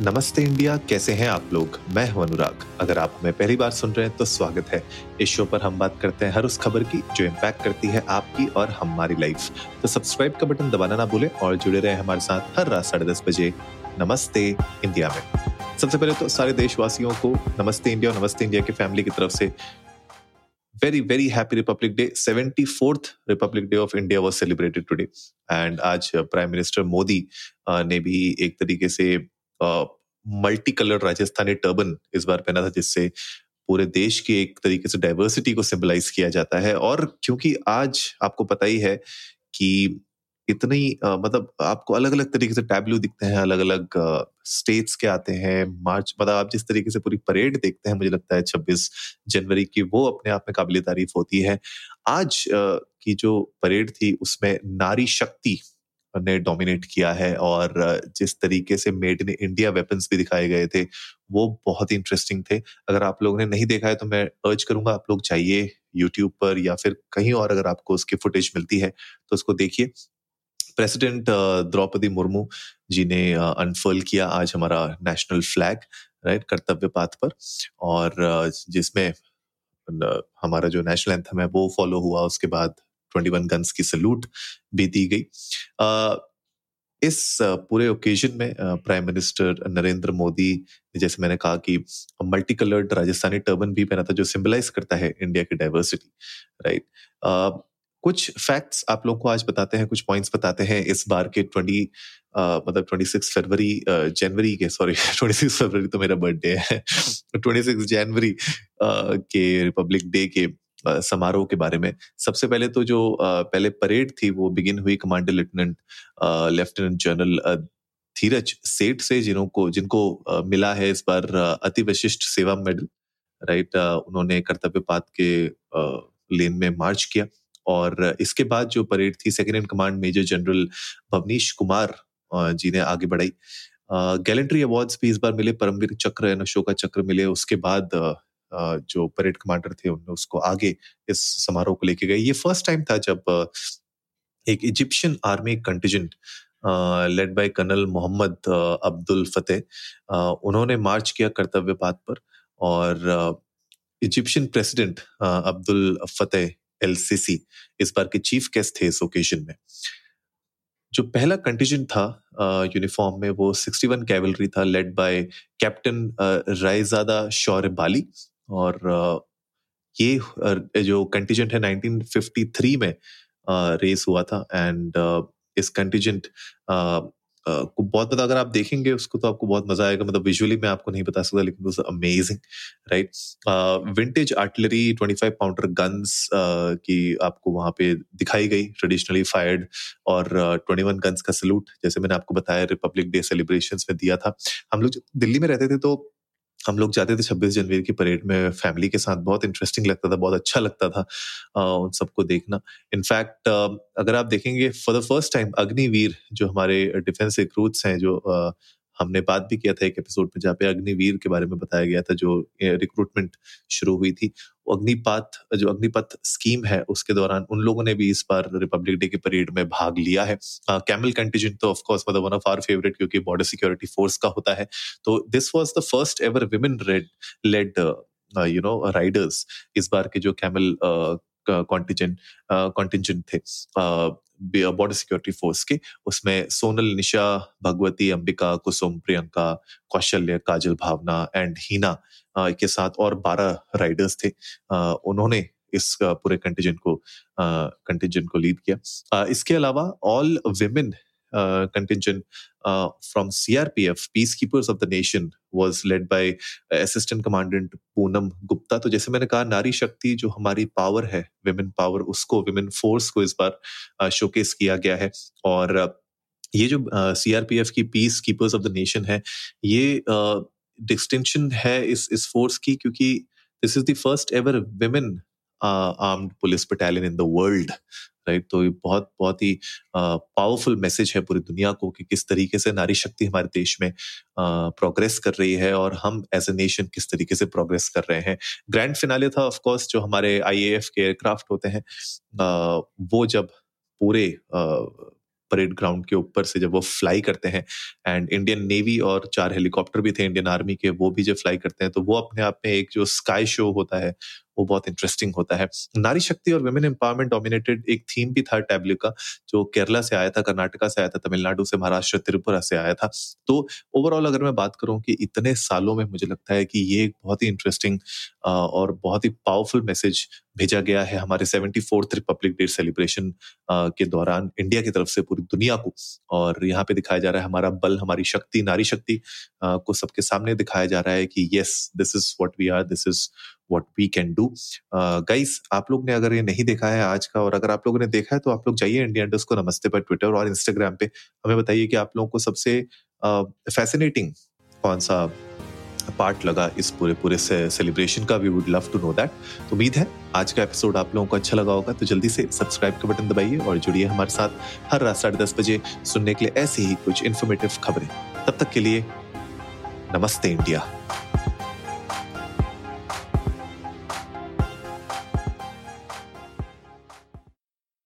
नमस्ते इंडिया, कैसे हैं आप लोग? मैं हूँ अनुराग। अगर आप हमें पहली बार सुन रहे हैं तो स्वागत है। इस शो पर हम बात करते हैं हर उस खबर की, जो इम्पैक्ट करती है आपकी और हमारी लाइफ तो सब्सक्राइब का बटन दबाना ना भूलें और जुड़े रहे हमारे साथ हर रात साढ़े दस बजे। नमस्ते इंडिया में। सबसे पहले तो सारे देशवासियों को नमस्ते इंडिया और नमस्ते इंडिया की फैमिली की तरफ़ से very very happy Republic Day seventy fourth Republic Day of India was celebrated today and आज प्राइम मिनिस्टर मोदी ने भी एक तरीके से मल्टी कलर राजस्थानी टर्बन इस बार पहना था, जिससे पूरे देश की एक तरीके से डाइवर्सिटी को सिंबलाइज किया जाता है। और क्योंकि आज आपको पता ही है कि इतनी मतलब आपको अलग अलग तरीके से टैबलू दिखते हैं अलग अलग स्टेट्स के आते हैं, मार्च मतलब आप जिस तरीके से पूरी परेड देखते हैं, मुझे लगता है छब्बीस जनवरी की वो अपने आप में काबिल तारीफ़ होती है। आज की जो परेड थी, उसमें नारी शक्ति ने डोमिनेट किया है और जिस तरीके से मेड इन इंडिया वेपन्स भी दिखाए गए थे, वो बहुत ही इंटरेस्टिंग थे। अगर आप लोगों ने नहीं देखा है तो मैं अर्ज़ करूँगा आप लोग जाइए यूट्यूब पर या फिर कहीं और अगर आपको उसकी फुटेज मिलती है तो उसको देखिए। प्रेसिडेंट द्रौपदी मुर्मू जी ने अनफर्ल किया आज हमारा national flag right Kartavya path पर। और जिसमें हमारा जो नेशनल एंथम है वो फॉलो हुआ, उसके बाद 21 गन्स की सल्यूट भी दी गई। इस पूरे ओकेजन में प्राइम मिनिस्टर नरेंद्र मोदी, जैसे मैंने कहा कि मल्टी कलर्ड राजस्थानी टर्बन भी पहना था जो सिंबलाइज करता है इंडिया की डाइवर्सिटी राइट कुछ फैक्ट्स आप लोगों को आज बताते हैं, कुछ पॉइंट्स बताते हैं इस बार के ट्वेंटी मतलब ट्वेंटी सिक्स फरवरी जनवरी के सॉरी ट्वेंटी सिक्स फरवरी तो मेरा बर्थडे है। ट्वेंटी सिक्स जनवरी के रिपब्लिक डे के समारोह के बारे में। सबसे पहले तो जो पहले परेड थी, वो बिगिन हुई commander lieutenant lieutenant general Dheeraj Seth से जिन्हों को, जिनको मिला है इस बार अति विशिष्ट सेवा मेडल, राइट? उन्होंने कर्तव्य पात के लेन में मार्च किया। और इसके बाद जो परेड थी second in command major general Bhavnish Kumar ji ने आगे बढ़ाई। गैलेंट्री अवार्ड्स भी इस बार मिले, परमवीर चक्र अशोका चक्र मिले। उसके बाद जो परेड कमांडर थे उन्होंने उसको आगे इस समारोह को लेके गए। ये फ़र्स्ट टाइम था जब एक Egyptian army contingent led by colonel Mohammed Abdul Fateh उन्होंने मार्च किया कर्तव्य पात पर और Egyptian president Abdul Fateh El Sisi इस बार के चीफ गेस्ट थे इस ओकेजन में। जो पहला कंटिजेंट था यूनिफॉर्म में वो 61 कैवलरी था, led by captain Raizada Shaurya Bali और ये जो कंटिजेंट है 1953 में रेस हुआ था एंड इस कंटिजेंट को बहुत ज़्यादा अगर आप देखेंगे उसको तो आपको बहुत मज़ा आएगा। मतलब विजुअली मैं आपको नहीं बता सकता लेकिन amazing right vintage artillery 25 pounder guns की आपको वहाँ पे दिखाई गई ट्रेडिशनली फायर्ड और uh, 21 गन्स का सल्यूट जैसे मैंने आपको बताया रिपब्लिक डे सेलिब्रेशन में दिया था। हम लोग दिल्ली में रहते थे तो हम लोग जाते थे छब्बीस जनवरी की परेड में फैमिली के साथ, बहुत इंटरेस्टिंग लगता था, बहुत अच्छा लगता था उन सबको देखना। इनफैक्ट अगर आप देखेंगे for the first time Agniveer, जो हमारे डिफेंस रिक्रूट्स हैं, जो हमने बात भी किया था एक एपिसोड में जहाँ पे अग्निवीर के बारे में बताया गया था, जो रिक्रूटमेंट शुरू हुई थी। अग्निपात, जो अग्निपथ स्कीम है, उसके दौरान उन लोगों ने भी इस बार रिपब्लिक डे की परेड में भाग लिया है। कैमल कंटिजेंट तो ऑफकोर्स मतलब वन ऑफ़ आर फेवरेट क्योंकि बॉर्डर सिक्योरिटी फोर्स का होता है। तो this was the first ever women red led you know riders इस बार के जो कैमल कॉन्टिजेंट कॉन्टिजेंट थे। बॉर्डर सिक्योरिटी फोर्स की, उसमें सोनल निशा, भगवती, अंबिका, कुसुम, प्रियंका, कौशल्य, काजल भावना एंड हीना के साथ और बारह राइडर्स थे। उन्होंने इस पूरे कंटिजेंट को कंटिजेंट को लीड किया। इसके अलावा all women contingent uh, from CRPF, Peacekeepers of the Nation, was led by Assistant Commandant Poonam Gupta तो जैसे मैंने कहा नारी शक्ति जो हमारी पावर है विमेन पावर उसको विमेन फोर्स को इस बार शोकेस किया गया है। और ये जो सीआरपीएफ की peace keepers of the nation है ये डिस्टिंक्शन है इस इस फोर्स की क्योंकि this is the first ever women armed police battalion in the world right तो ये बहुत बहुत ही पावरफुल मैसेज है पूरी दुनिया को कि किस तरीके से नारी शक्ति हमारे देश में प्रोग्रेस कर रही है और हम एज ए नेशन किस तरीके से प्रोग्रेस कर रहे हैं। ग्रैंड फिनाले था ऑफ़ कोर्स जो हमारे आईएएफ के एयरक्राफ्ट होते हैं। वो जब पूरे परेड ग्राउंड के ऊपर से जब वो फ्लाई करते हैं एंड इंडियन नेवी और चार हेलीकॉप्टर भी थे इंडियन आर्मी के, वो भी जब फ्लाई करते हैं तो वो अपने आप में एक जो स्काई शो होता है वो बहुत इंटरेस्टिंग होता है। नारी शक्ति और वुमेन एम्पावरमेंट डोमिनेटेड एक थीम भी था टैबल्यू का, जो केरला से आया था, कर्नाटका से आया था, तमिलनाडु से, महाराष्ट्र, त्रिपुरा से आया था। तो ओवरऑल अगर मैं बात करूँ कि इतने सालों में मुझे लगता है कि ये एक बहुत ही इंटरेस्टिंग और बहुत ही पावरफुल मैसेज भेजा गया है हमारे seventy fourth republic day celebration के दौरान इंडिया की तरफ़ से पूरी दुनिया को। और यहाँ पे दिखाया जा रहा है हमारा बल, हमारी शक्ति, नारी शक्ति को सबके सामने दिखाया जा रहा है कि yes this is what we are this is what we can do guys आप लोग ने अगर ये नहीं देखा है आज का और अगर आप लोगों ने देखा है तो आप लोग जाइए इंडिया को नमस्ते पर ट्विटर और इंस्टाग्राम पे। हमें बताइए कि आप लोगों को सबसे फैसिनेटिंग uh, कौन सा पार्ट लगा इस पूरे पूरे सेलिब्रेशन का? We would love to know that तो उम्मीद है आज का एपिसोड आप लोगों को अच्छा लगा होगा तो जल्दी से सब्सक्राइब का बटन दबाइए और जुड़िए हमारे साथ हर रात साढ़े दस बजे सुनने के लिए ऐसी ही कुछ इन्फॉर्मेटिव खबरें। तब तक के लिए नमस्ते इंडिया